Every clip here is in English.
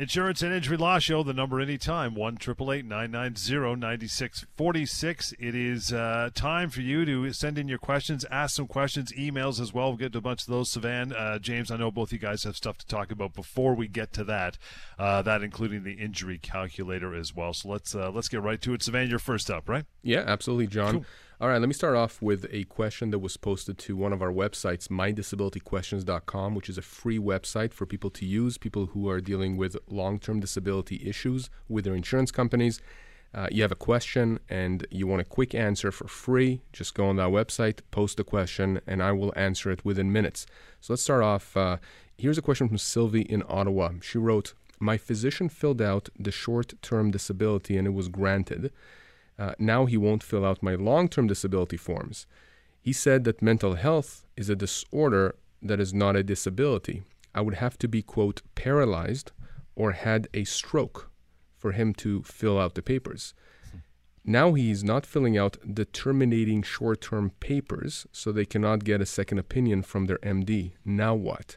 Insurance and Injury Law Show, the number anytime, 1 9646. It is uh, time for you to send in your questions, ask some questions, emails as well. We'll get to a bunch of those. Sivan, uh, James, I know both you guys have stuff to talk about before we get to that, uh, that including the injury calculator as well. So let's uh, let's get right to it. Sivan, you're first up, right? Yeah, absolutely, John. Cool. All right, let me start off with a question that was posted to one of our websites, mydisabilityquestions.com, which is a free website for people to use, people who are dealing with long term disability issues with their insurance companies. Uh, you have a question and you want a quick answer for free, just go on that website, post the question, and I will answer it within minutes. So let's start off. Uh, here's a question from Sylvie in Ottawa. She wrote, My physician filled out the short term disability and it was granted. Uh, now he won't fill out my long term disability forms. He said that mental health is a disorder that is not a disability. I would have to be, quote, paralyzed or had a stroke for him to fill out the papers. Now he's not filling out the terminating short term papers, so they cannot get a second opinion from their MD. Now what?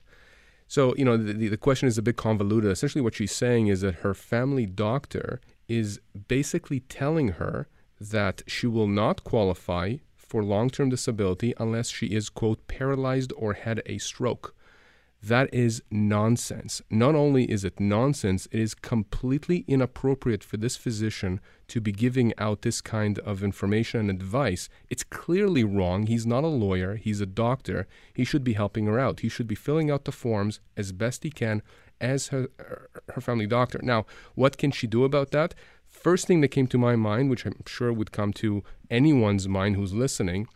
So, you know, the, the question is a bit convoluted. Essentially, what she's saying is that her family doctor is basically telling her that she will not qualify for long term disability unless she is, quote, paralyzed or had a stroke. That is nonsense. Not only is it nonsense, it is completely inappropriate for this physician to be giving out this kind of information and advice. It's clearly wrong. He's not a lawyer, he's a doctor. He should be helping her out. He should be filling out the forms as best he can as her, her family doctor. Now, what can she do about that? First thing that came to my mind, which I'm sure would come to anyone's mind who's listening,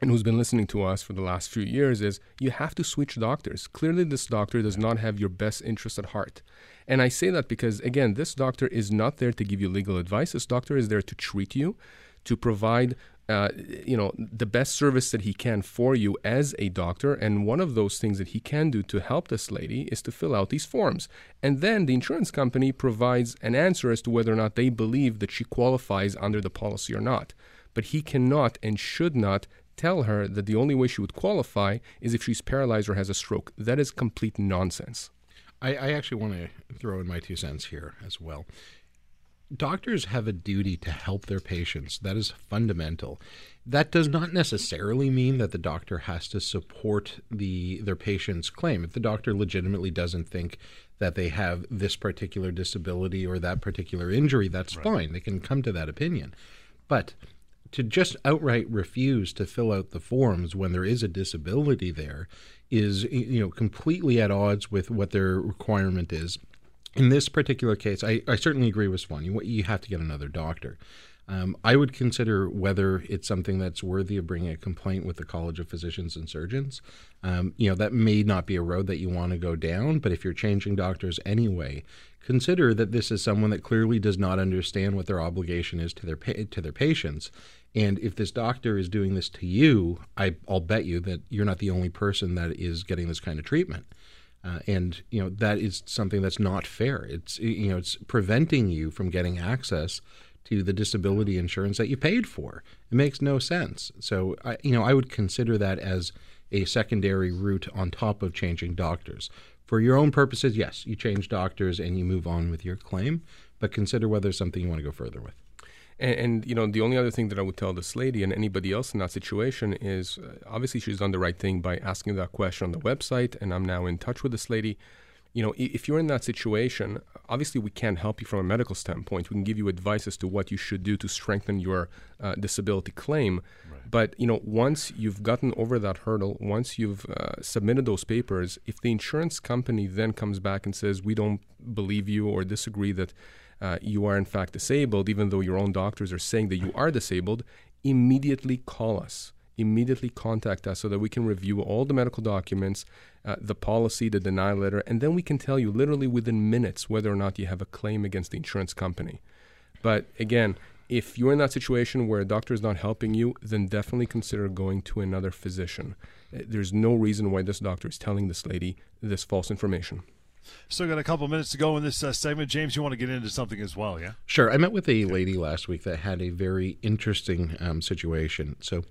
and who's been listening to us for the last few years is you have to switch doctors. Clearly, this doctor does not have your best interest at heart. And I say that because, again, this doctor is not there to give you legal advice. This doctor is there to treat you, to provide uh, you know the best service that he can for you as a doctor and one of those things that he can do to help this lady is to fill out these forms and then the insurance company provides an answer as to whether or not they believe that she qualifies under the policy or not but he cannot and should not tell her that the only way she would qualify is if she's paralyzed or has a stroke. That is complete nonsense. I, I actually want to throw in my two cents here as well. Doctors have a duty to help their patients. That is fundamental. That does not necessarily mean that the doctor has to support the their patient's claim. If the doctor legitimately doesn't think that they have this particular disability or that particular injury, that's right. fine. They can come to that opinion. But to just outright refuse to fill out the forms when there is a disability there is you know completely at odds with what their requirement is. In this particular case, I, I certainly agree with Swan. You, you have to get another doctor. Um, I would consider whether it's something that's worthy of bringing a complaint with the College of Physicians and Surgeons. Um, you know, that may not be a road that you want to go down, but if you're changing doctors anyway, consider that this is someone that clearly does not understand what their obligation is to their pa- to their patients and if this doctor is doing this to you, I, will bet you that you're not the only person that is getting this kind of treatment. Uh, and you know that is something that's not fair. It's you know it's preventing you from getting access to the disability insurance that you paid for. It makes no sense. So I, you know I would consider that as a secondary route on top of changing doctors. For your own purposes, yes, you change doctors and you move on with your claim, but consider whether it's something you want to go further with. And, and, you know, the only other thing that I would tell this lady and anybody else in that situation is uh, obviously she's done the right thing by asking that question on the website, and I'm now in touch with this lady. You know, if you're in that situation, obviously we can't help you from a medical standpoint. We can give you advice as to what you should do to strengthen your uh, disability claim. Right. But you know, once you've gotten over that hurdle, once you've uh, submitted those papers, if the insurance company then comes back and says we don't believe you or disagree that uh, you are in fact disabled, even though your own doctors are saying that you are disabled, immediately call us. Immediately contact us so that we can review all the medical documents, uh, the policy, the denial letter, and then we can tell you literally within minutes whether or not you have a claim against the insurance company. But again, if you're in that situation where a doctor is not helping you, then definitely consider going to another physician. Uh, there's no reason why this doctor is telling this lady this false information. Still got a couple minutes to go in this uh, segment. James, you want to get into something as well, yeah? Sure. I met with a lady last week that had a very interesting um, situation. So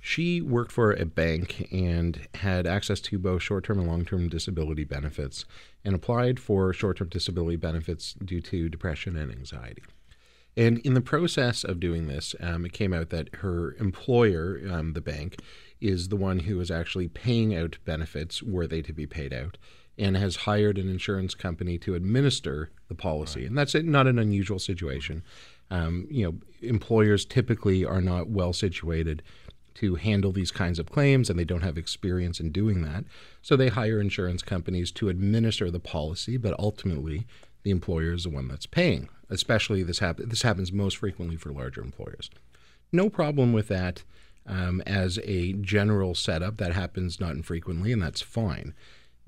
She worked for a bank and had access to both short term and long term disability benefits and applied for short term disability benefits due to depression and anxiety. And in the process of doing this, um, it came out that her employer, um, the bank, is the one who is actually paying out benefits were they to be paid out and has hired an insurance company to administer the policy. Right. And that's not an unusual situation. Um, you know, employers typically are not well situated to handle these kinds of claims and they don't have experience in doing that. So they hire insurance companies to administer the policy, but ultimately the employer is the one that's paying. Especially this happen this happens most frequently for larger employers. No problem with that um, as a general setup. That happens not infrequently, and that's fine.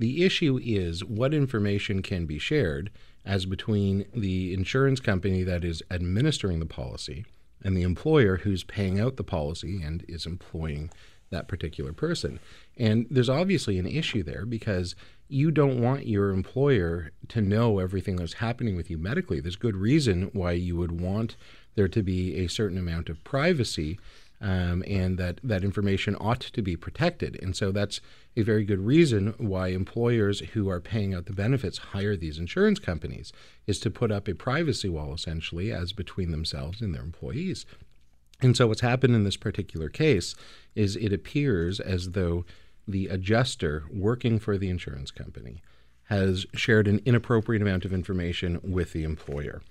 The issue is what information can be shared as between the insurance company that is administering the policy and the employer who's paying out the policy and is employing that particular person. And there's obviously an issue there because you don't want your employer to know everything that's happening with you medically. There's good reason why you would want there to be a certain amount of privacy um, and that that information ought to be protected. And so that's a very good reason why employers who are paying out the benefits hire these insurance companies is to put up a privacy wall essentially as between themselves and their employees. And so what's happened in this particular case is it appears as though the adjuster working for the insurance company has shared an inappropriate amount of information with the employer.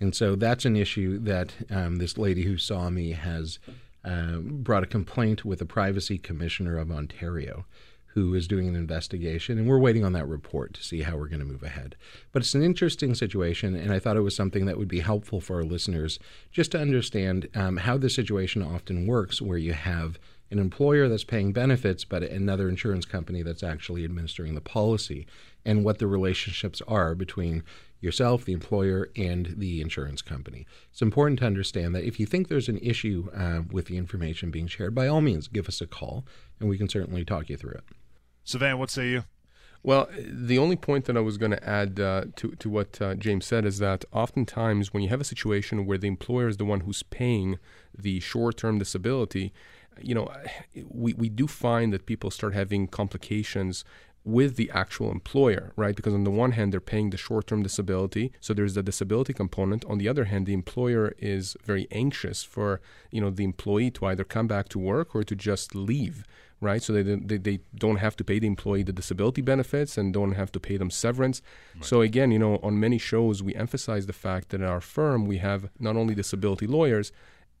And so that's an issue that um, this lady who saw me has uh, brought a complaint with the Privacy Commissioner of Ontario, who is doing an investigation. And we're waiting on that report to see how we're going to move ahead. But it's an interesting situation, and I thought it was something that would be helpful for our listeners just to understand um, how the situation often works, where you have an employer that's paying benefits, but another insurance company that's actually administering the policy, and what the relationships are between yourself, the employer, and the insurance company. It's important to understand that if you think there's an issue uh, with the information being shared, by all means, give us a call, and we can certainly talk you through it. Sivan, what say you? Well, the only point that I was going to add uh, to to what uh, James said is that oftentimes when you have a situation where the employer is the one who's paying the short-term disability, you know, we, we do find that people start having complications with the actual employer, right? Because on the one hand, they're paying the short term disability, so there's the disability component. On the other hand, the employer is very anxious for you know the employee to either come back to work or to just leave, right? So they, they, they don't have to pay the employee the disability benefits and don't have to pay them severance. Right. So again, you know, on many shows, we emphasize the fact that in our firm, we have not only disability lawyers,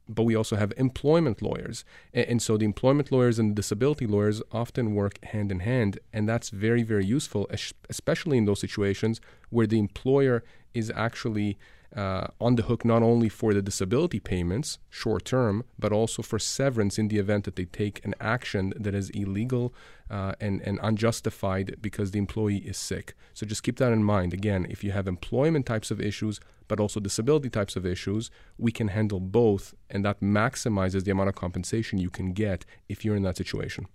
but we also have employment lawyers. And, so the employment lawyers and disability lawyers often work hand in hand. And that's very, very useful, especially in those situations where the employer is actually uh, on the hook not only for the disability payments short term, but also for severance in the event that they take an action that is illegal uh, and, and unjustified because the employee is sick. So just keep that in mind. Again, if you have employment types of issues, but also disability types of issues, we can handle both, and that maximizes the amount of compensation you can get if you're in that situation.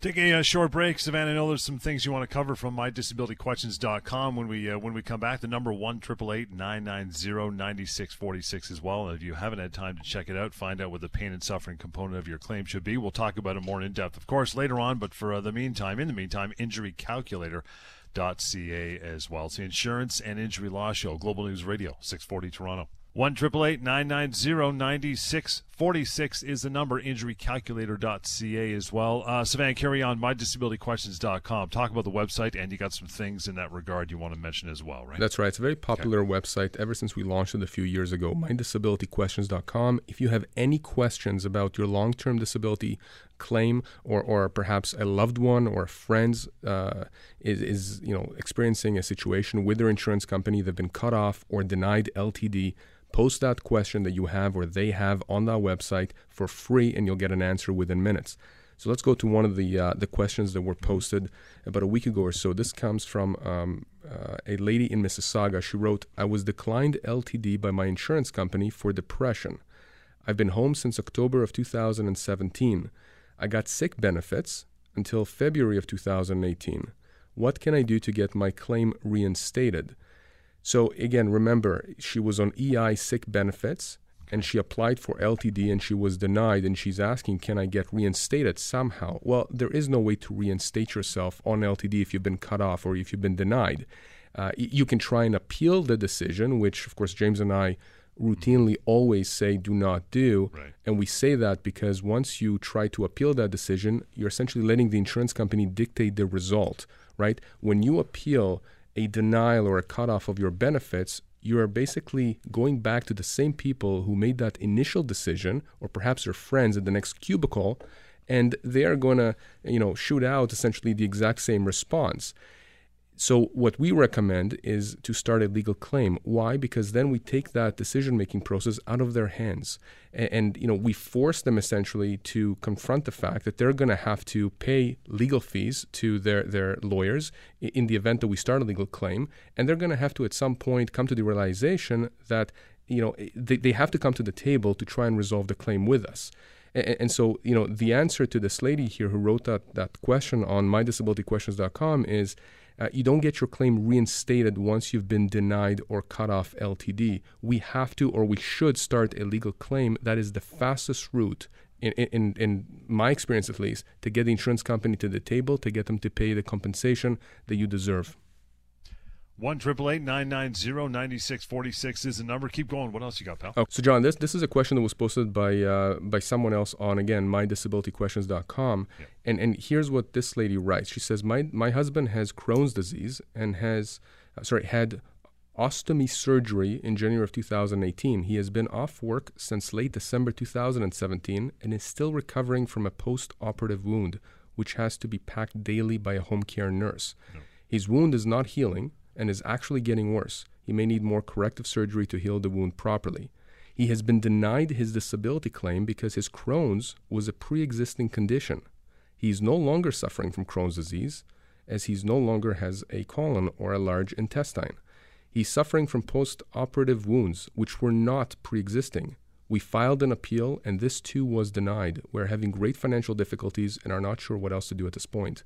Take a uh, short break, Savannah. I know there's some things you want to cover from mydisabilityquestions.com when we uh, when we come back. The number one triple eight nine nine zero ninety six forty six as well. And if you haven't had time to check it out, find out what the pain and suffering component of your claim should be. We'll talk about it more in depth, of course, later on. But for uh, the meantime, in the meantime, injurycalculator.ca as well. It's the Insurance and Injury Law Show, Global News Radio, six forty Toronto. One triple eight nine nine zero ninety six forty six is the number. Injurycalculator.ca as well. Uh, Savannah, carry on. MyDisabilityQuestions.com. Talk about the website, and you got some things in that regard you want to mention as well, right? That's right. It's a very popular okay. website ever since we launched it a few years ago. MyDisabilityQuestions.com. If you have any questions about your long term disability claim or, or perhaps a loved one or friends uh, is, is you know experiencing a situation with their insurance company they've been cut off or denied LTD Post that question that you have or they have on that website for free, and you'll get an answer within minutes. So let's go to one of the uh, the questions that were posted about a week ago or so. This comes from um, uh, a lady in Mississauga. She wrote, "I was declined LTD by my insurance company for depression. I've been home since October of 2017. I got sick benefits until February of 2018. What can I do to get my claim reinstated?" So again, remember, she was on EI sick benefits and she applied for LTD and she was denied and she's asking can I get reinstated somehow well there is no way to reinstate yourself on LTD if you've been cut off or if you've been denied uh, you can try and appeal the decision which of course James and I routinely always say do not do Right. and we say that because once you try to appeal that decision you're essentially letting the insurance company dictate the result right when you appeal a denial or a cutoff of your benefits you are basically going back to the same people who made that initial decision, or perhaps your friends at the next cubicle, and they are going to, you know, shoot out essentially the exact same response. So what we recommend is to start a legal claim. Why? Because then we take that decision-making process out of their hands, and, and you know we force them essentially to confront the fact that they're going to have to pay legal fees to their their lawyers in the event that we start a legal claim, and they're going to have to at some point come to the realization that you know they, they have to come to the table to try and resolve the claim with us. And so, you know, the answer to this lady here who wrote that, that question on mydisabilityquestions.com is uh, you don't get your claim reinstated once you've been denied or cut off LTD. We have to, or we should start a legal claim. That is the fastest route, in, in, in my experience at least, to get the insurance company to the table, to get them to pay the compensation that you deserve. One triple eight nine nine zero ninety six forty six is the number. Keep going. What else you got, pal? Oh, so John, this this is a question that was posted by uh, by someone else on again mydisabilityquestions.com, Yeah. and and here's what this lady writes. She says, "My my husband has Crohn's disease and has, uh, sorry, had ostomy surgery in January of 2018. He has been off work since late December 2017 and is still recovering from a post-operative wound, which has to be packed daily by a home care nurse. His wound is not healing and is actually getting worse. He may need more corrective surgery to heal the wound properly. He has been denied his disability claim because his Crohn's was a pre existing condition. He is no longer suffering from Crohn's disease, as he no longer has a colon or a large intestine. He's suffering from post operative wounds, which were not pre existing. We filed an appeal, and this too was denied. We're having great financial difficulties and are not sure what else to do at this point.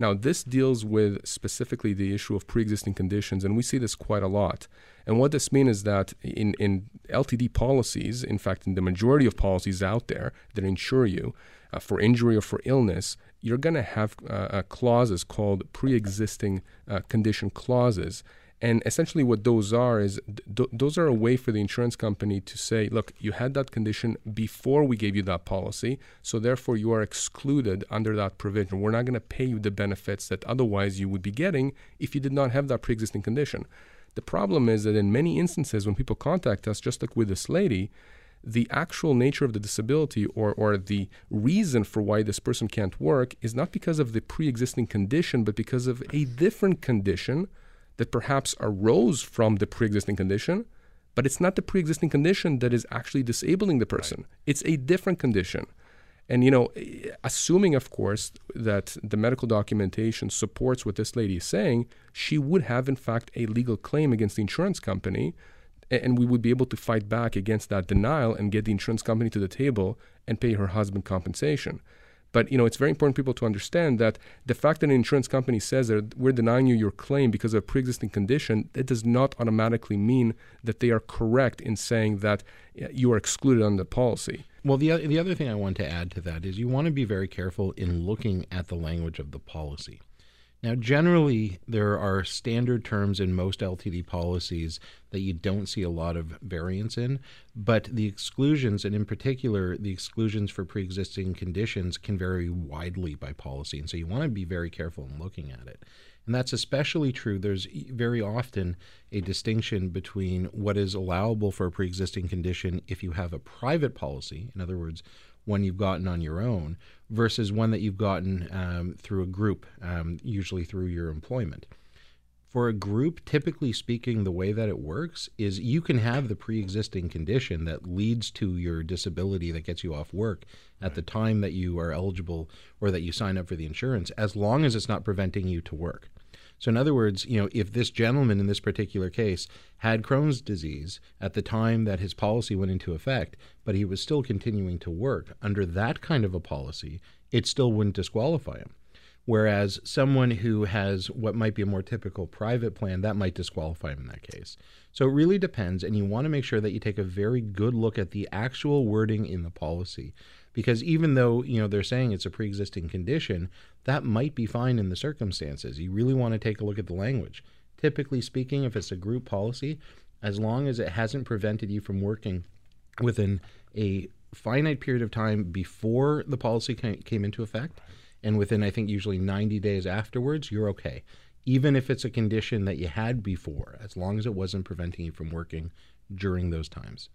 Now, this deals with specifically the issue of pre existing conditions, and we see this quite a lot. And what this means is that in, in LTD policies, in fact, in the majority of policies out there that insure you uh, for injury or for illness, you're going to have uh, uh, clauses called pre existing uh, condition clauses. And essentially, what those are is th- those are a way for the insurance company to say, look, you had that condition before we gave you that policy, so therefore you are excluded under that provision. We're not going to pay you the benefits that otherwise you would be getting if you did not have that pre existing condition. The problem is that in many instances, when people contact us, just like with this lady, the actual nature of the disability or, or the reason for why this person can't work is not because of the pre existing condition, but because of a different condition that perhaps arose from the pre existing condition, but it's not the pre existing condition that is actually disabling the person. It's a different condition. And, you know, assuming, of course, that the medical documentation supports what this lady is saying, she would have, in fact, a legal claim against the insurance company. And we would be able to fight back against that denial and get the insurance company to the table and pay her husband compensation. But you know, it's very important people to understand that the fact that an insurance company says that we're denying you your claim because of a pre-existing condition, that does not automatically mean that they are correct in saying that uh, you are excluded on the policy. Well, the the other thing I want to add to that is you want to be very careful in looking at the language of the policy. Now, generally, there are standard terms in most LTD policies that you don't see a lot of variance in, but the exclusions, and in particular, the exclusions for pre existing conditions, can vary widely by policy. And so you want to be very careful in looking at it. And that's especially true. There's very often a distinction between what is allowable for a pre existing condition if you have a private policy, in other words, one you've gotten on your own, versus one that you've gotten um, through a group, um, usually through your employment. For a group, typically speaking, the way that it works is you can have the pre existing condition that leads to your disability that gets you off work at the time that you are eligible or that you sign up for the insurance, as long as it's not preventing you to work. So, in other words, you know, if this gentleman in this particular case had Crohn's disease at the time that his policy went into effect, but he was still continuing to work under that kind of a policy, it still wouldn't disqualify him. Whereas someone who has what might be a more typical private plan, that might disqualify him in that case. So it really depends, and you want to make sure that you take a very good look at the actual wording in the policy. Because even though you know they're saying it's a pre-existing condition, that might be fine in the circumstances. You really want to take a look at the language. Typically speaking, if it's a group policy, as long as it hasn't prevented you from working within a finite period of time before the policy came into effect, and within I think usually 90 days afterwards, you're okay. Even if it's a condition that you had before, as long as it wasn't preventing you from working during those times.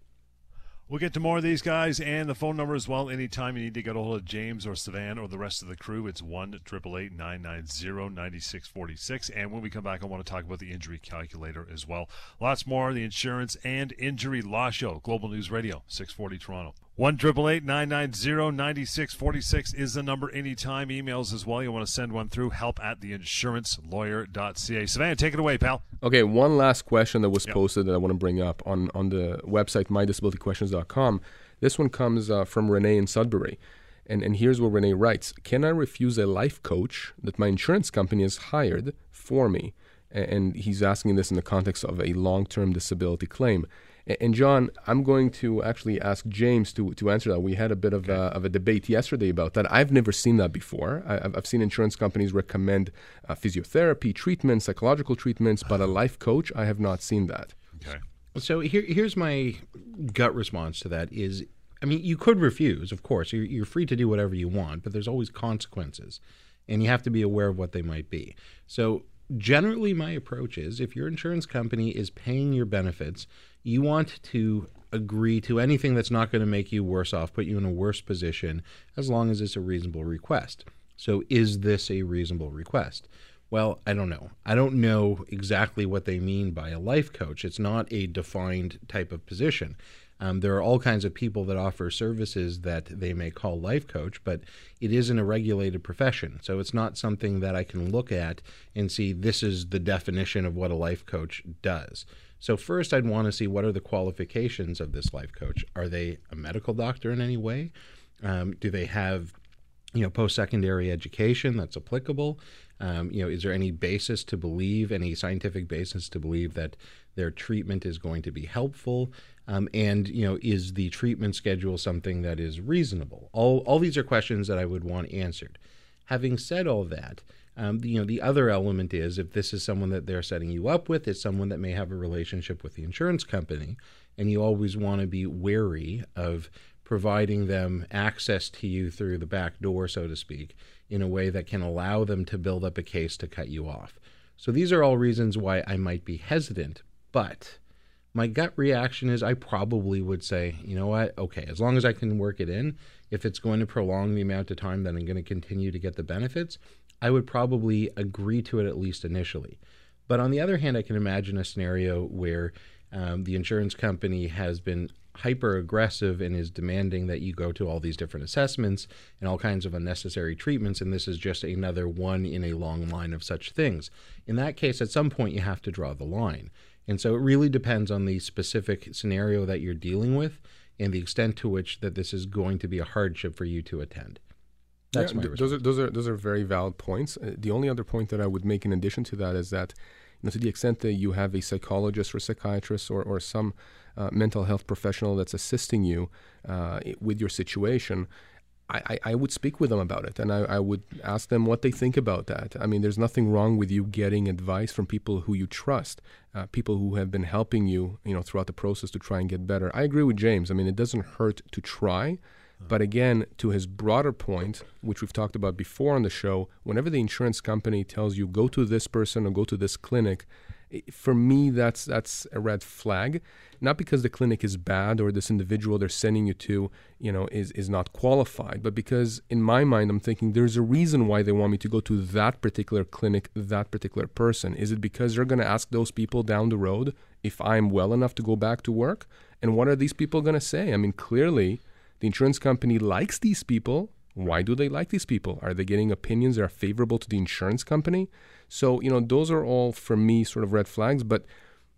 We'll get to more of these guys and the phone number as well. Anytime you need to get a hold of James or Sivan or the rest of the crew, it's 1 990 9646. And when we come back, I want to talk about the injury calculator as well. Lots more, the insurance and injury law show. Global News Radio, 640 Toronto. 1 9646 is the number anytime. Emails as well. You want to send one through help at theinsurancelawyer.ca. Savannah, take it away, pal. Okay, one last question that was yep. posted that I want to bring up on, on the website, mydisabilityquestions.com. This one comes uh, from Renee in Sudbury. And, and here's what Renee writes Can I refuse a life coach that my insurance company has hired for me? And he's asking this in the context of a long term disability claim. And John, I'm going to actually ask James to, to answer that. We had a bit of, okay. a, of a debate yesterday about that. I've never seen that before. I, have seen insurance companies recommend uh, physiotherapy treatments, psychological treatments, but a life coach, I have not seen that. Okay. So here, here's my gut response to that is, I mean, you could refuse, of course. You're, you're free to do whatever you want, but there's always consequences, and you have to be aware of what they might be. So generally, my approach is if your insurance company is paying your benefits – you want to agree to anything that's not going to make you worse off, put you in a worse position, as long as it's a reasonable request. So, is this a reasonable request? Well, I don't know. I don't know exactly what they mean by a life coach. It's not a defined type of position. Um, there are all kinds of people that offer services that they may call life coach, but it isn't a regulated profession. So it's not something that I can look at and see this is the definition of what a life coach does. So first, I'd want to see what are the qualifications of this life coach. Are they a medical doctor in any way? Um, do they have you know post-secondary education that's applicable um, you know is there any basis to believe any scientific basis to believe that their treatment is going to be helpful um, and you know is the treatment schedule something that is reasonable all, all these are questions that i would want answered having said all that um, you know, the other element is if this is someone that they're setting you up with, it's someone that may have a relationship with the insurance company, and you always want to be wary of providing them access to you through the back door, so to speak, in a way that can allow them to build up a case to cut you off. So these are all reasons why I might be hesitant, but my gut reaction is I probably would say, you know what, okay, as long as I can work it in, if it's going to prolong the amount of time that I'm going to continue to get the benefits, I would probably agree to it at least initially. But on the other hand, I can imagine a scenario where um, the insurance company has been hyper aggressive and is demanding that you go to all these different assessments and all kinds of unnecessary treatments, and this is just another one in a long line of such things. In that case, at some point, you have to draw the line. And so it really depends on the specific scenario that you're dealing with and the extent to which that this is going to be a hardship for you to attend. That's yeah, those are those are those are very valid points. Uh, the only other point that I would make in addition to that is that, you know, to the extent that you have a psychologist or psychiatrist or or some uh, mental health professional that's assisting you uh, with your situation, I, I, would speak with them about it and I, I would ask them what they think about that. I mean, there's nothing wrong with you getting advice from people who you trust, uh, people who have been helping you, you know, throughout the process to try and get better. I agree with James. I mean, it doesn't hurt to try. But again, to his broader point, which we've talked about before on the show, whenever the insurance company tells you go to this person or go to this clinic, for me that's that's a red flag. Not because the clinic is bad or this individual they're sending you to, you know, is is not qualified, but because in my mind I'm thinking there's a reason why they want me to go to that particular clinic, that particular person. Is it because they're going to ask those people down the road if I'm well enough to go back to work? And what are these people going to say? I mean, clearly the insurance company likes these people. Why do they like these people? Are they getting opinions that are favorable to the insurance company? So, you know, those are all for me sort of red flags, but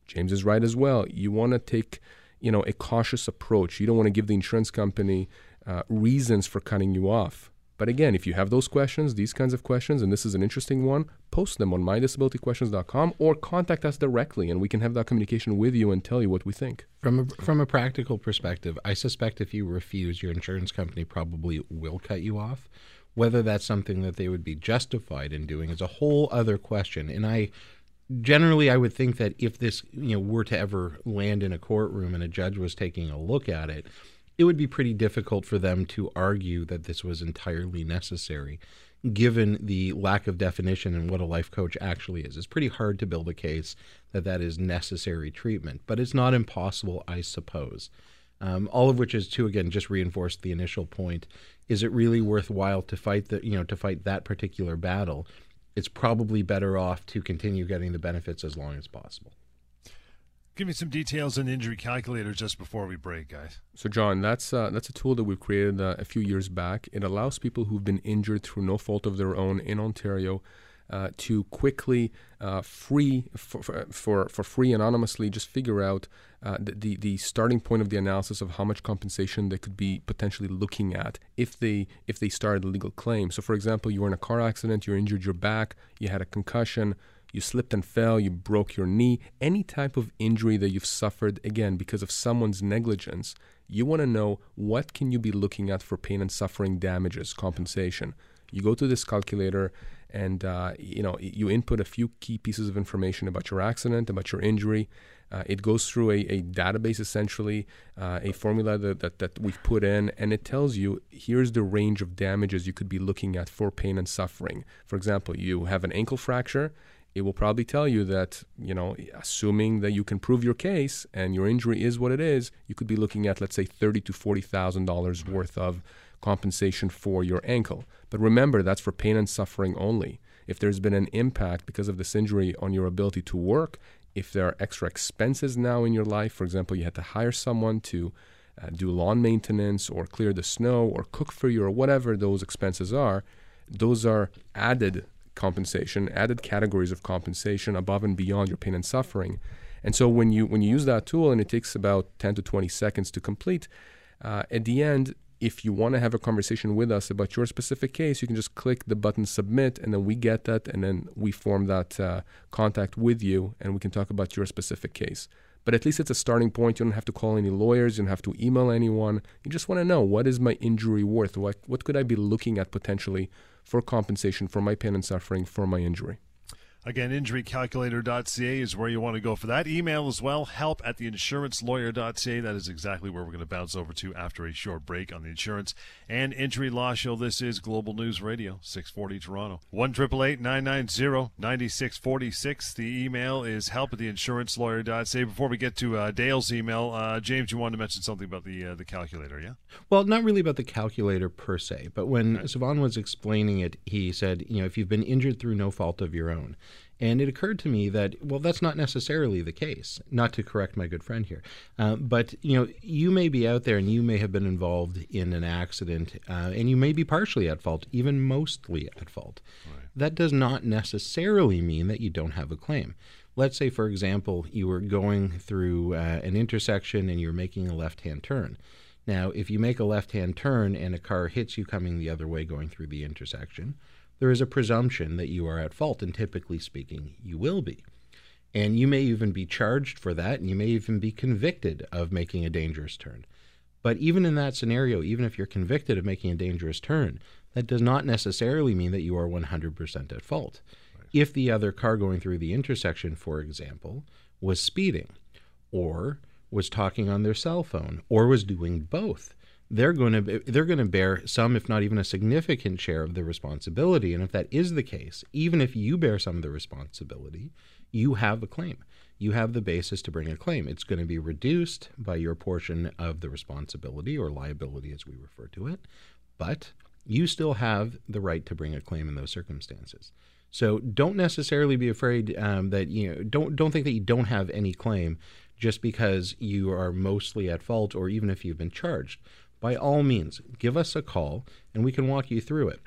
James is right as well. You want to take, you know, a cautious approach. You don't want to give the insurance company uh, reasons for cutting you off. But again, if you have those questions, these kinds of questions, and this is an interesting one, post them on mydisabilityquestions.com or contact us directly and we can have that communication with you and tell you what we think. From a, from a practical perspective, I suspect if you refuse, your insurance company probably will cut you off. Whether that's something that they would be justified in doing is a whole other question. And I generally I would think that if this you know were to ever land in a courtroom and a judge was taking a look at it, it would be pretty difficult for them to argue that this was entirely necessary given the lack of definition and what a life coach actually is. It's pretty hard to build a case that that is necessary treatment, but it's not impossible, I suppose. Um, all of which is to again just reinforce the initial point: is it really worthwhile to fight the you know to fight that particular battle? It's probably better off to continue getting the benefits as long as possible. Give me some details on injury calculator just before we break, guys. So, John, that's uh, that's a tool that we've created uh, a few years back. It allows people who've been injured through no fault of their own in Ontario uh, to quickly, uh, free for, for for free anonymously, just figure out uh, the, the starting point of the analysis of how much compensation they could be potentially looking at if they if they started a legal claim. So, for example, you were in a car accident, you're injured your back, you had a concussion you slipped and fell, you broke your knee, any type of injury that you've suffered again because of someone's negligence, you want to know what can you be looking at for pain and suffering damages compensation. You go to this calculator and uh, you know you input a few key pieces of information about your accident, about your injury. Uh, it goes through a, a database essentially, uh, a formula that, that, that we've put in, and it tells you here's the range of damages you could be looking at for pain and suffering. For example, you have an ankle fracture it will probably tell you that, you know, assuming that you can prove your case and your injury is what it is, you could be looking at, let's say, thirty to forty thousand dollars worth of compensation for your ankle. But remember, that's for pain and suffering only. If there's been an impact because of this injury on your ability to work, if there are extra expenses now in your life, for example, you had to hire someone to uh, do lawn maintenance or clear the snow or cook for you or whatever those expenses are, those are added compensation, added categories of compensation above and beyond your pain and suffering. And so when you when you use that tool, and it takes about 10 to 20 seconds to complete, uh, at the end, if you want to have a conversation with us about your specific case, you can just click the button submit, and then we get that, and then we form that uh, contact with you, and we can talk about your specific case. But at least it's a starting point. You don't have to call any lawyers. You don't have to email anyone. You just want to know what is my injury worth? What what could I be looking at potentially for compensation for my pain and suffering for my injury? Again, injurycalculator.ca is where you want to go for that. Email as well, help at theinsurancelawyer.ca. That is exactly where we're going to bounce over to after a short break on the insurance and injury law show. This is Global News Radio, 640 Toronto. 1 990 9646. The email is help at theinsurancelawyer.ca. Before we get to uh, Dale's email, uh, James, you wanted to mention something about the uh, the calculator, yeah? Well, not really about the calculator per se, but when okay. Sivan was explaining it, he said, you know, if you've been injured through no fault of your own, and it occurred to me that, well, that's not necessarily the case. Not to correct my good friend here, uh, but you know, you may be out there and you may have been involved in an accident, uh, and you may be partially at fault, even mostly at fault. Right. That does not necessarily mean that you don't have a claim. Let's say, for example, you were going through uh, an intersection and you're making a left-hand turn. Now, if you make a left-hand turn and a car hits you coming the other way going through the intersection, there is a presumption that you are at fault, and typically speaking, you will be. And you may even be charged for that, and you may even be convicted of making a dangerous turn. But even in that scenario, even if you're convicted of making a dangerous turn, that does not necessarily mean that you are 100% at fault. Right. If the other car going through the intersection, for example, was speeding, or was talking on their cell phone, or was doing both, they're going to they're going to bear some if not even a significant share of the responsibility. And if that is the case even if you bear some of the responsibility you have a claim. You have the basis to bring a claim. It's going to be reduced by your portion of the responsibility or liability as we refer to it. But you still have the right to bring a claim in those circumstances. So don't necessarily be afraid um, that you know don't don't think that you don't have any claim just because you are mostly at fault or even if you've been charged by all means, give us a call and we can walk you through it.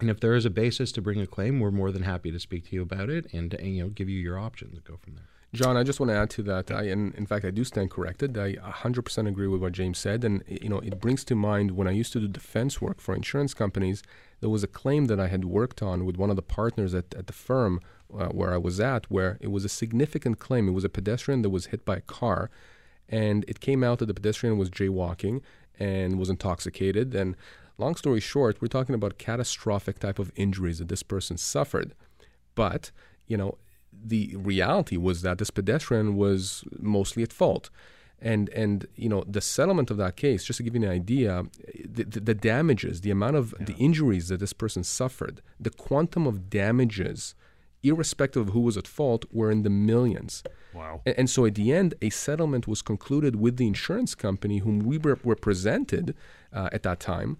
And if there is a basis to bring a claim, we're more than happy to speak to you about it and, and you know give you your options and go from there. John, I just want to add to that. I, and in fact, I do stand corrected. I 100% agree with what James said. And, you know, it brings to mind when I used to do defense work for insurance companies, there was a claim that I had worked on with one of the partners at, at the firm uh, where I was at, where it was a significant claim. It was a pedestrian that was hit by a car, and it came out that the pedestrian was jaywalking and was intoxicated. And long story short, we're talking about catastrophic type of injuries that this person suffered. But, you know, the reality was that this pedestrian was mostly at fault. And, and you know the settlement of that case just to give you an idea the, the, the damages the amount of yeah. the injuries that this person suffered the quantum of damages irrespective of who was at fault, were in the millions. Wow. And, and so at the end, a settlement was concluded with the insurance company, whom we were, represented uh, at that time,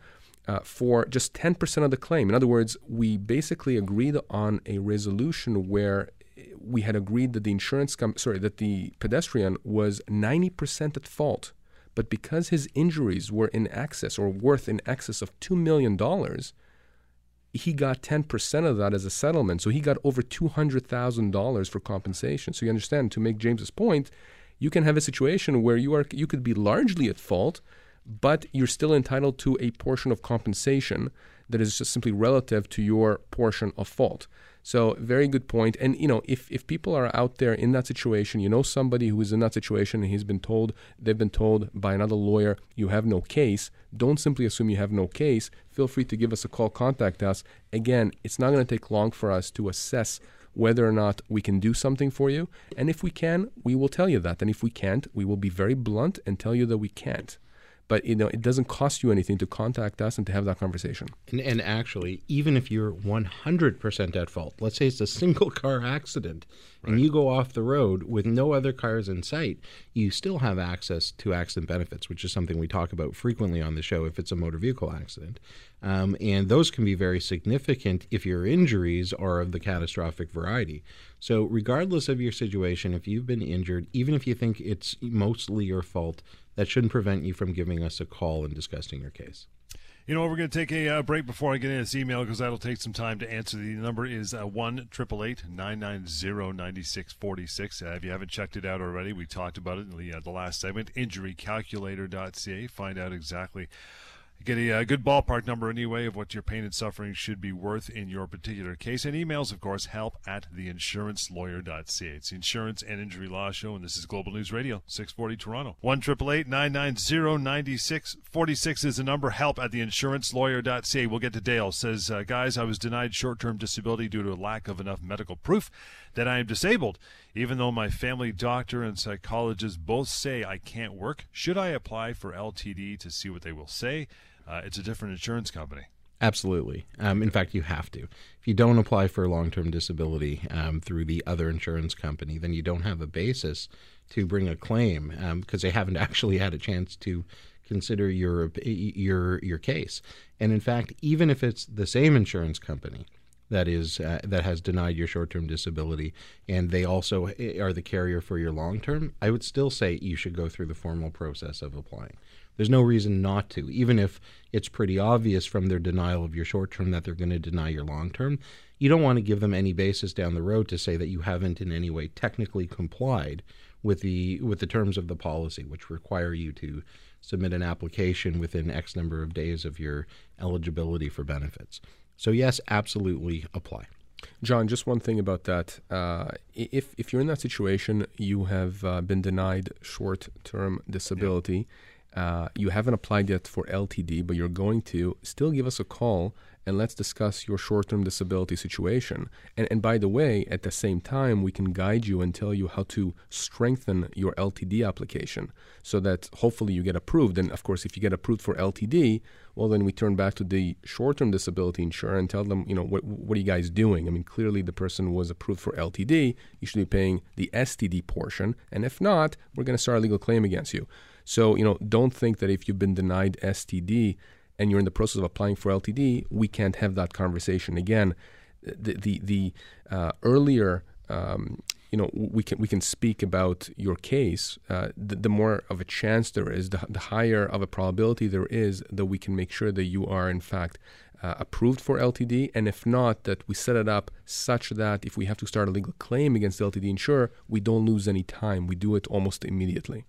uh, for just 10% of the claim. In other words, we basically agreed on a resolution where we had agreed that the insurance com- sorry that the pedestrian was 90% at fault but because his injuries were in excess or worth in excess of $2 million he got 10% of that as a settlement. So he got over $200,000 for compensation. So you understand, to make James's point, you can have a situation where you are you could be largely at fault, but you're still entitled to a portion of compensation that is just simply relative to your portion of fault. So very good point. And you know, if if people are out there in that situation, you know somebody who is in that situation and he's been told they've been told by another lawyer you have no case, don't simply assume you have no case. Feel free to give us a call, contact us. Again, it's not going to take long for us to assess whether or not we can do something for you. And if we can, we will tell you that. And if we can't, we will be very blunt and tell you that we can't but you know it doesn't cost you anything to contact us and to have that conversation. And, and actually even if you're 100% at fault let's say it's a single car accident right. and you go off the road with no other cars in sight you still have access to accident benefits which is something we talk about frequently on the show if it's a motor vehicle accident. Um, and those can be very significant if your injuries are of the catastrophic variety. So regardless of your situation if you've been injured even if you think it's mostly your fault that shouldn't prevent you from giving us a call and discussing your case. You know, we're going to take a uh, break before I get in this email because that'll take some time to answer. The number is uh, 1 990 9646. Uh, if you haven't checked it out already, we talked about it in the, uh, the last segment. Injurycalculator.ca. Find out exactly get a, a, uh, good ballpark number anyway of what your pain and suffering should be worth in your particular case. And emails, of course, help at theinsurancelawyer.ca. It's the Insurance and Injury Law Show, and this is Global News Radio, 640 Toronto. 1 9646 is the number. Help at theinsurancelawyer.ca. We'll get to Dale. Says, uh, guys, I was denied short term disability due to a lack of enough medical proof that I am disabled. Even though my family doctor and psychologist both say I can't work, should I apply for LTD to see what they will say? Uh, it's a different insurance company. Absolutely. Um, in fact, you have to. If you don't apply for a long term disability um, through the other insurance company, then you don't have a basis to bring a claim because um, they haven't actually had a chance to consider your your your case. And in fact, even if it's the same insurance company that is uh, that has denied your short-term disability and they also eh, are the carrier for your long-term, I would still say you should go through the formal process of applying. There's no reason not to, even if it's pretty obvious from their denial of your short term that they're going to deny your long term. You don't want to give them any basis down the road to say that you haven't in any way technically complied with the with the terms of the policy, which require you to submit an application within X number of days of your eligibility for benefits. So yes, absolutely apply. John, just one thing about that. Uh, if if you're in that situation, you have uh, been denied short-term disability. Yeah uh, you haven't applied yet for LTD, but you're going to, still give us a call and let's discuss your short term disability situation. And, and by the way, at the same time, we can guide you and tell you how to strengthen your LTD application so that hopefully you get approved. And of course, if you get approved for LTD, well, then we turn back to the short term disability insurer and tell them, you know, what, what are you guys doing? I mean, clearly the person was approved for LTD. You should be paying the STD portion. And if not, we're going to start a legal claim against you. So, you know, don't think that if you've been denied STD and you're in the process of applying for LTD, we can't have that conversation again. The the, the uh, earlier um, you know we can we can speak about your case, uh, the, the, more of a chance there is, the, the, higher of a probability there is that we can make sure that you are in fact uh, approved for LTD, and if not, that we set it up such that if we have to start a legal claim against the LTD insurer, we don't lose any time. We do it almost immediately.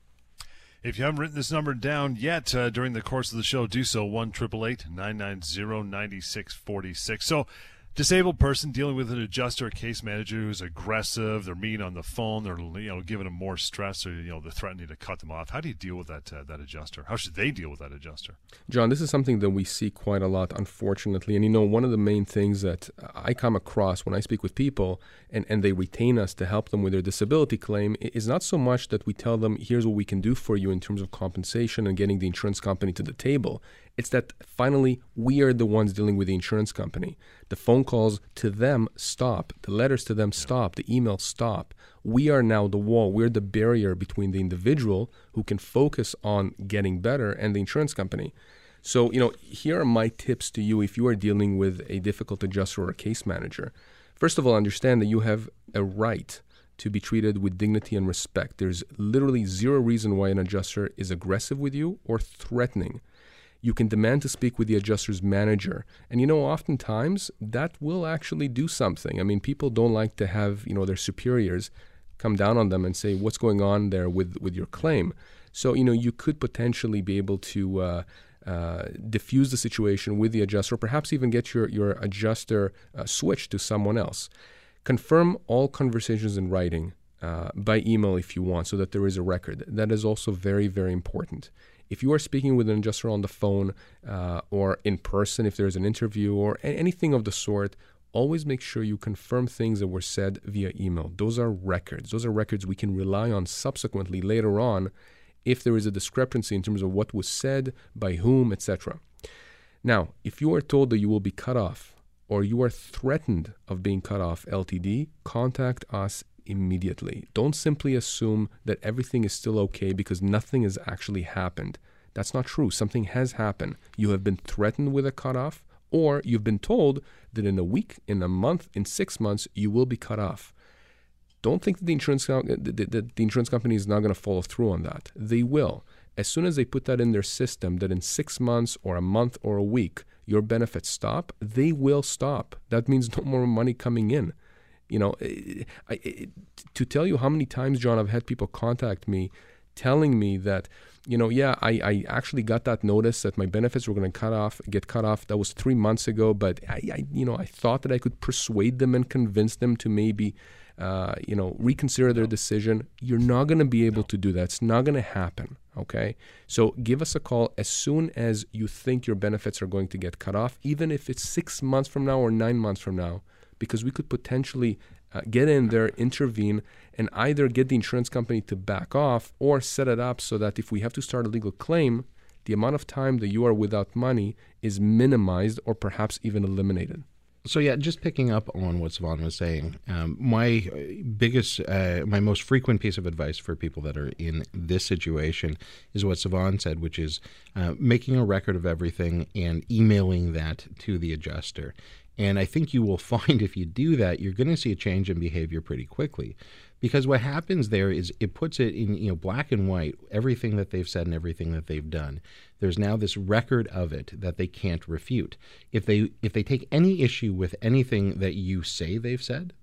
If you haven't written this number down yet uh, during the course of the show, do so 1 990 9646. So disabled person dealing with an adjuster or case manager who's aggressive, they're mean on the phone, they're you know giving them more stress, or you know they're threatening to cut them off. How do you deal with that uh, that adjuster? How should they deal with that adjuster? John, this is something that we see quite a lot, unfortunately. And you know, one of the main things that I come across when I speak with people and, and they retain us to help them with their disability claim is not so much that we tell them, here's what we can do for you in terms of compensation and getting the insurance company to the table. It's that finally we are the ones dealing with the insurance company. The phone calls to them stop, the letters to them stop, the emails stop. We are now the wall, we're the barrier between the individual who can focus on getting better and the insurance company. So, you know, here are my tips to you if you are dealing with a difficult adjuster or a case manager. First of all, understand that you have a right to be treated with dignity and respect. There's literally zero reason why an adjuster is aggressive with you or threatening you can demand to speak with the adjuster's manager. And you know, oftentimes that will actually do something. I mean, people don't like to have, you know, their superiors come down on them and say, what's going on there with, with your claim? So, you know, you could potentially be able to uh, uh, diffuse the situation with the adjuster, or perhaps even get your, your adjuster uh, switched to someone else. Confirm all conversations in writing uh, by email if you want, so that there is a record. That is also very, very important. If you are speaking with an adjuster on the phone uh, or in person, if there's an interview or anything of the sort, always make sure you confirm things that were said via email. Those are records. Those are records we can rely on subsequently later on if there is a discrepancy in terms of what was said, by whom, etc. Now, if you are told that you will be cut off or you are threatened of being cut off LTD, contact us immediately. Don't simply assume that everything is still okay because nothing has actually happened. That's not true. Something has happened. You have been threatened with a cutoff, or you've been told that in a week, in a month, in six months, you will be cut off. Don't think that the insurance, that the insurance company is not going to follow through on that. They will. As soon as they put that in their system, that in six months or a month or a week, your benefits stop, they will stop. That means no more money coming in. You know, I, to tell you how many times, John, I've had people contact me telling me that, you know, yeah, I, I actually got that notice that my benefits were going to cut off, get cut off. That was three months ago, but I, I, you know, I thought that I could persuade them and convince them to maybe, uh, you know, reconsider their decision. You're not going to be able to do that. It's not going to happen. Okay. So give us a call as soon as you think your benefits are going to get cut off, even if it's six months from now or nine months from now because we could potentially uh, get in there, intervene, and either get the insurance company to back off or set it up so that if we have to start a legal claim, the amount of time that you are without money is minimized or perhaps even eliminated. So yeah, just picking up on what Sivan was saying, um, my biggest, uh, my most frequent piece of advice for people that are in this situation is what Sivan said, which is uh, making a record of everything and emailing that to the adjuster. And I think you will find if you do that, you're going to see a change in behavior pretty quickly. Because what happens there is it puts it in you know black and white everything that they've said and everything that they've done. There's now this record of it that they can't refute. If they if they take any issue with anything that you say they've said,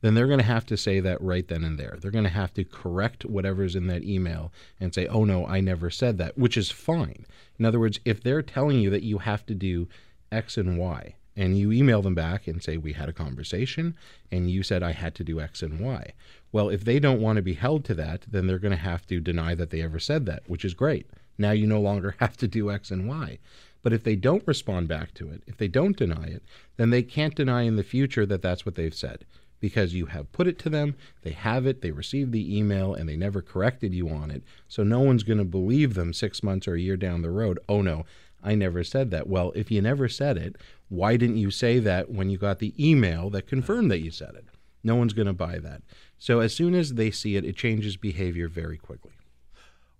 then they're going to have to say that right then and there. They're going to have to correct whatever's in that email and say, "Oh no, I never said that," which is fine. In other words, if they're telling you that you have to do X and Y, and you email them back and say, We had a conversation and you said I had to do X and Y. Well, if they don't want to be held to that, then they're going to have to deny that they ever said that, which is great. Now you no longer have to do X and Y. But if they don't respond back to it, if they don't deny it, then they can't deny in the future that that's what they've said because you have put it to them, they have it, they received the email, and they never corrected you on it. So no one's going to believe them six months or a year down the road. Oh no, I never said that. Well, if you never said it, why didn't you say that when you got the email that confirmed that you said it? No one's going to buy that. So as soon as they see it, it changes behavior very quickly.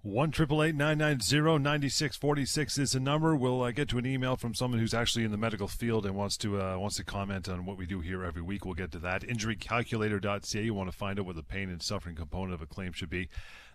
One triple eight nine nine zero ninety six forty six is the number. We'll uh, get to an email from someone who's actually in the medical field and wants to uh, wants to comment on what we do here every week. We'll get to that. Injurycalculator.ca. You want to find out what the pain and suffering component of a claim should be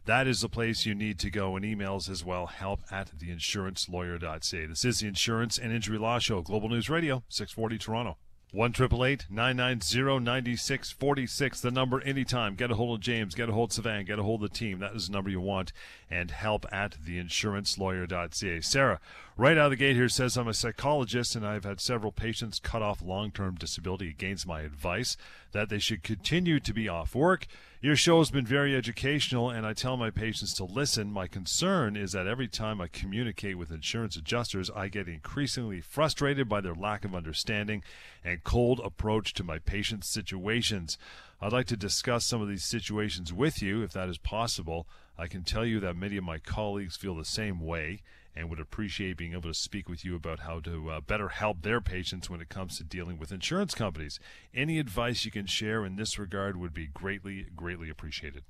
that is the place you need to go. And emails as well, help at theinsurancelawyer.ca. This is the Insurance and Injury Law Show, Global News Radio, 640 Toronto. One triple eight nine nine zero ninety six forty six. The number anytime. Get a hold of James. Get a hold of Sivan. Get a hold of the team. That is the number you want. And help at theinsurancelawyer.ca. Sarah, right out of the gate here says I'm a psychologist and I've had several patients cut off long term disability against my advice that they should continue to be off work. Your show has been very educational, and I tell my patients to listen. My concern is that every time I communicate with insurance adjusters, I get increasingly frustrated by their lack of understanding and cold approach to my patients' situations. I'd like to discuss some of these situations with you, if that is possible. I can tell you that many of my colleagues feel the same way and would appreciate being able to speak with you about how to uh, better help their patients when it comes to dealing with insurance companies. Any advice you can share in this regard would be greatly, greatly appreciated.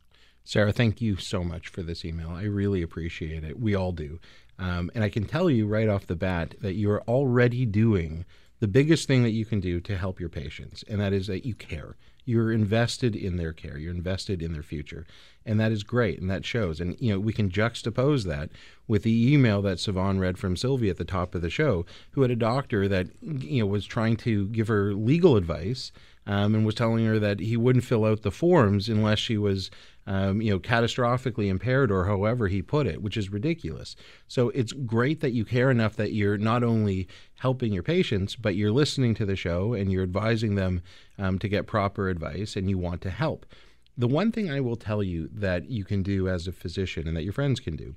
Sarah, thank you so much for this email. I really appreciate it. We all do. Um, and I can tell you right off the bat that you're already doing the biggest thing that you can do to help your patients, and that is that you care. You're invested in their care, you're invested in their future and that is great, and that shows. And you know, we can juxtapose that with the email that Sivan read from Sylvia at the top of the show, who had a doctor that you know was trying to give her legal advice. Um, and was telling her that he wouldn't fill out the forms unless she was, um, you know, catastrophically impaired or however he put it, which is ridiculous. So it's great that you care enough that you're not only helping your patients, but you're listening to the show and you're advising them um, to get proper advice and you want to help. The one thing I will tell you that you can do as a physician and that your friends can do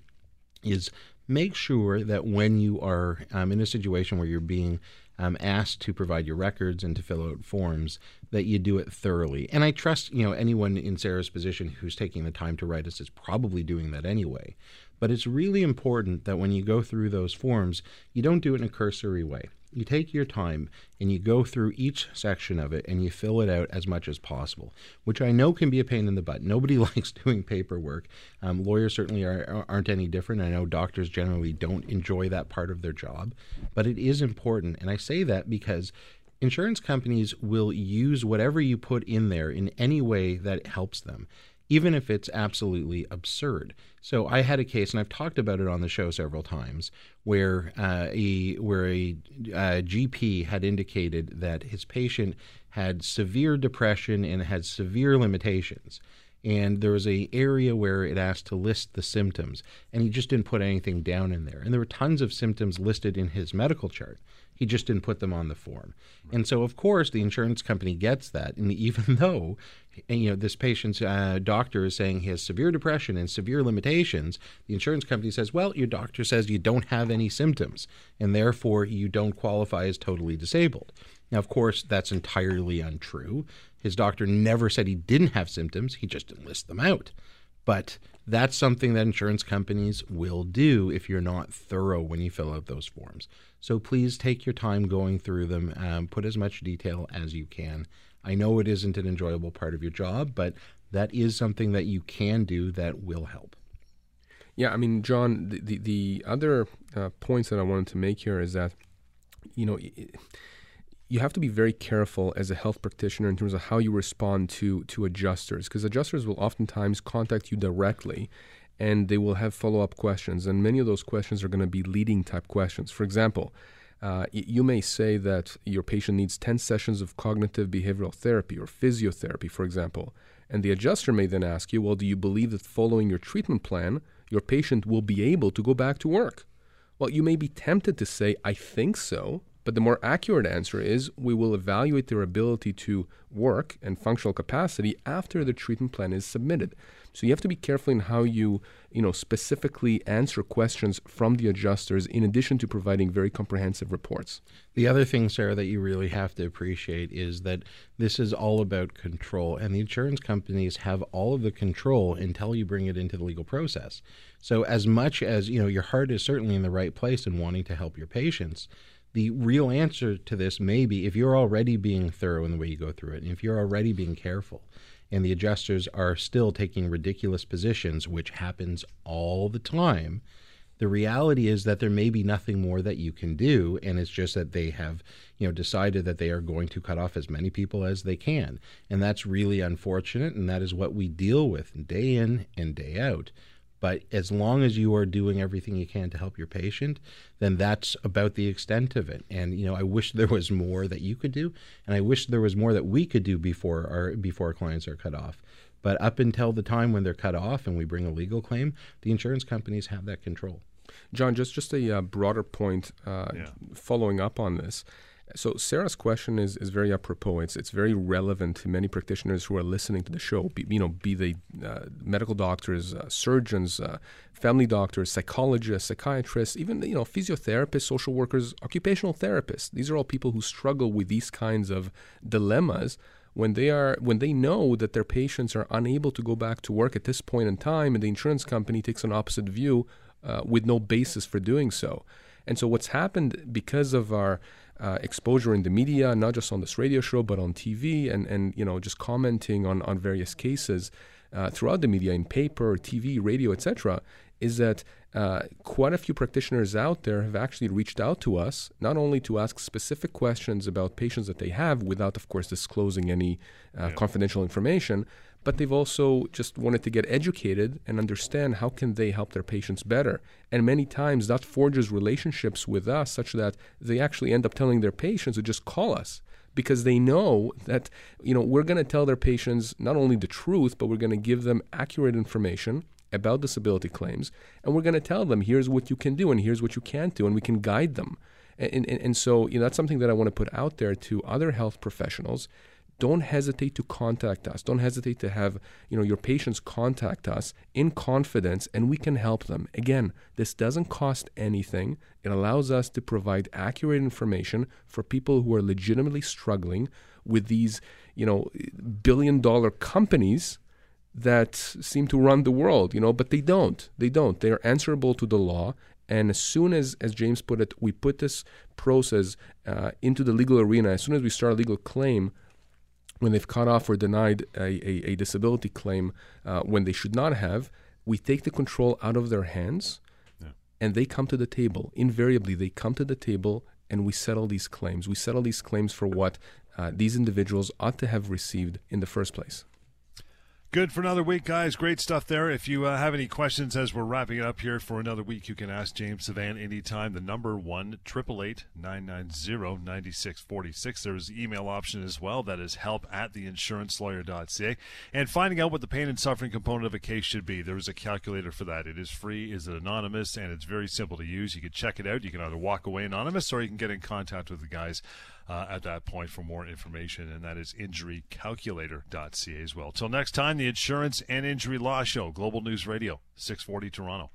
is make sure that when you are um, in a situation where you're being um, asked to provide your records and to fill out forms, that you do it thoroughly. And I trust you know anyone in Sarah's position who's taking the time to write us is probably doing that anyway. But it's really important that when you go through those forms, you don't do it in a cursory way you take your time and you go through each section of it and you fill it out as much as possible, which I know can be a pain in the butt. Nobody likes doing paperwork. Um, lawyers certainly are, aren't any different. I know doctors generally don't enjoy that part of their job, but it is important. And I say that because insurance companies will use whatever you put in there in any way that helps them even if it's absolutely absurd. So I had a case, and I've talked about it on the show several times, where uh, a where a, a uh, GP had indicated that his patient had severe depression and had severe limitations. And there was a area where it asked to list the symptoms, and he just didn't put anything down in there. And there were tons of symptoms listed in his medical chart. He just didn't put them on the form. And so, of course, the insurance company gets that. And even though you know this patient's uh, doctor is saying he has severe depression and severe limitations, the insurance company says, "Well, your doctor says you don't have any symptoms, and therefore you don't qualify as totally disabled." Now, of course, that's entirely untrue. His doctor never said he didn't have symptoms; he just didn't list them out. But that's something that insurance companies will do if you're not thorough when you fill out those forms. So please take your time going through them. Um, put as much detail as you can. I know it isn't an enjoyable part of your job, but that is something that you can do that will help. Yeah, I mean, John, the the, the other uh, points that I wanted to make here is that, you know, it, you have to be very careful as a health practitioner in terms of how you respond to to adjusters, because adjusters will oftentimes contact you directly and they will have follow up questions. And many of those questions are going to be leading type questions. For example, uh, you may say that your patient needs 10 sessions of cognitive behavioral therapy or physiotherapy, for example. And the adjuster may then ask you, well, do you believe that following your treatment plan, your patient will be able to go back to work? Well, you may be tempted to say, I think so, but the more accurate answer is we will evaluate their ability to work and functional capacity after the treatment plan is submitted. So you have to be careful in how you, you know, specifically answer questions from the adjusters in addition to providing very comprehensive reports. The other thing, Sarah, that you really have to appreciate is that this is all about control, and the insurance companies have all of the control until you bring it into the legal process. So as much as, you know, your heart is certainly in the right place in wanting to help your patients, the real answer to this may be if you're already being thorough in the way you go through it, and if you're already being careful, and the adjusters are still taking ridiculous positions, which happens all the time. The reality is that there may be nothing more that you can do, and it's just that they have, you know, decided that they are going to cut off as many people as they can, and that's really unfortunate, and that is what we deal with day in and day out. But as long as you are doing everything you can to help your patient, then that's about the extent of it. And you know, I wish there was more that you could do, and I wish there was more that we could do before our before our clients are cut off. But up until the time when they're cut off and we bring a legal claim, the insurance companies have that control. John, just just a uh, broader point uh, yeah. following up on this. So Sarah's question is, is very apropos. It's it's very relevant to many practitioners who are listening to the show. Be, you know, be they uh, medical doctors, uh, surgeons, uh, family doctors, psychologists, psychiatrists, even you know physiotherapists, social workers, occupational therapists. These are all people who struggle with these kinds of dilemmas when they are when they know that their patients are unable to go back to work at this point in time, and the insurance company takes an opposite view uh, with no basis for doing so. And so, what's happened because of our uh, exposure in the media, not just on this radio show, but on TV, and, and you know, just commenting on, on various cases uh, throughout the media, in paper, TV, radio, etc., is that uh, quite a few practitioners out there have actually reached out to us, not only to ask specific questions about patients that they have, without, of course, disclosing any uh, yeah. confidential information, but they've also just wanted to get educated and understand how can they help their patients better. And many times that forges relationships with us such that they actually end up telling their patients to just call us because they know that you know we're going to tell their patients not only the truth but we're going to give them accurate information about disability claims and we're going to tell them here's what you can do and here's what you can't do and we can guide them and, and, and so you know that's something that i want to put out there to other health professionals don't hesitate to contact us. Don't hesitate to have you know your patients contact us in confidence, and we can help them. Again, this doesn't cost anything. It allows us to provide accurate information for people who are legitimately struggling with these you know billion dollar companies that seem to run the world. You know, but they don't. They don't. They are answerable to the law. And as soon as, as James put it, we put this process uh, into the legal arena, as soon as we start a legal claim, when they've cut off or denied a, a, a disability claim uh, when they should not have, we take the control out of their hands yeah. and they come to the table. Invariably, they come to the table and we settle these claims. We settle these claims for what uh, these individuals ought to have received in the first place. Good for another week, guys. Great stuff there. If you uh, have any questions as we're wrapping it up here for another week, you can ask James Sivan anytime. The number one triple eight nine nine zero ninety six forty six. There's the email option as well. That is help at theinsurancelawyer.ca. And finding out what the pain and suffering component of a case should be. There is a calculator for that. It is free, is it anonymous, and it's very simple to use. You can check it out. You can either walk away anonymous or you can get in contact with the guys uh, at that point for more information, and that is injurycalculator.ca as well. Till next time, the Insurance and Injury Law Show, Global News Radio, 640 Toronto.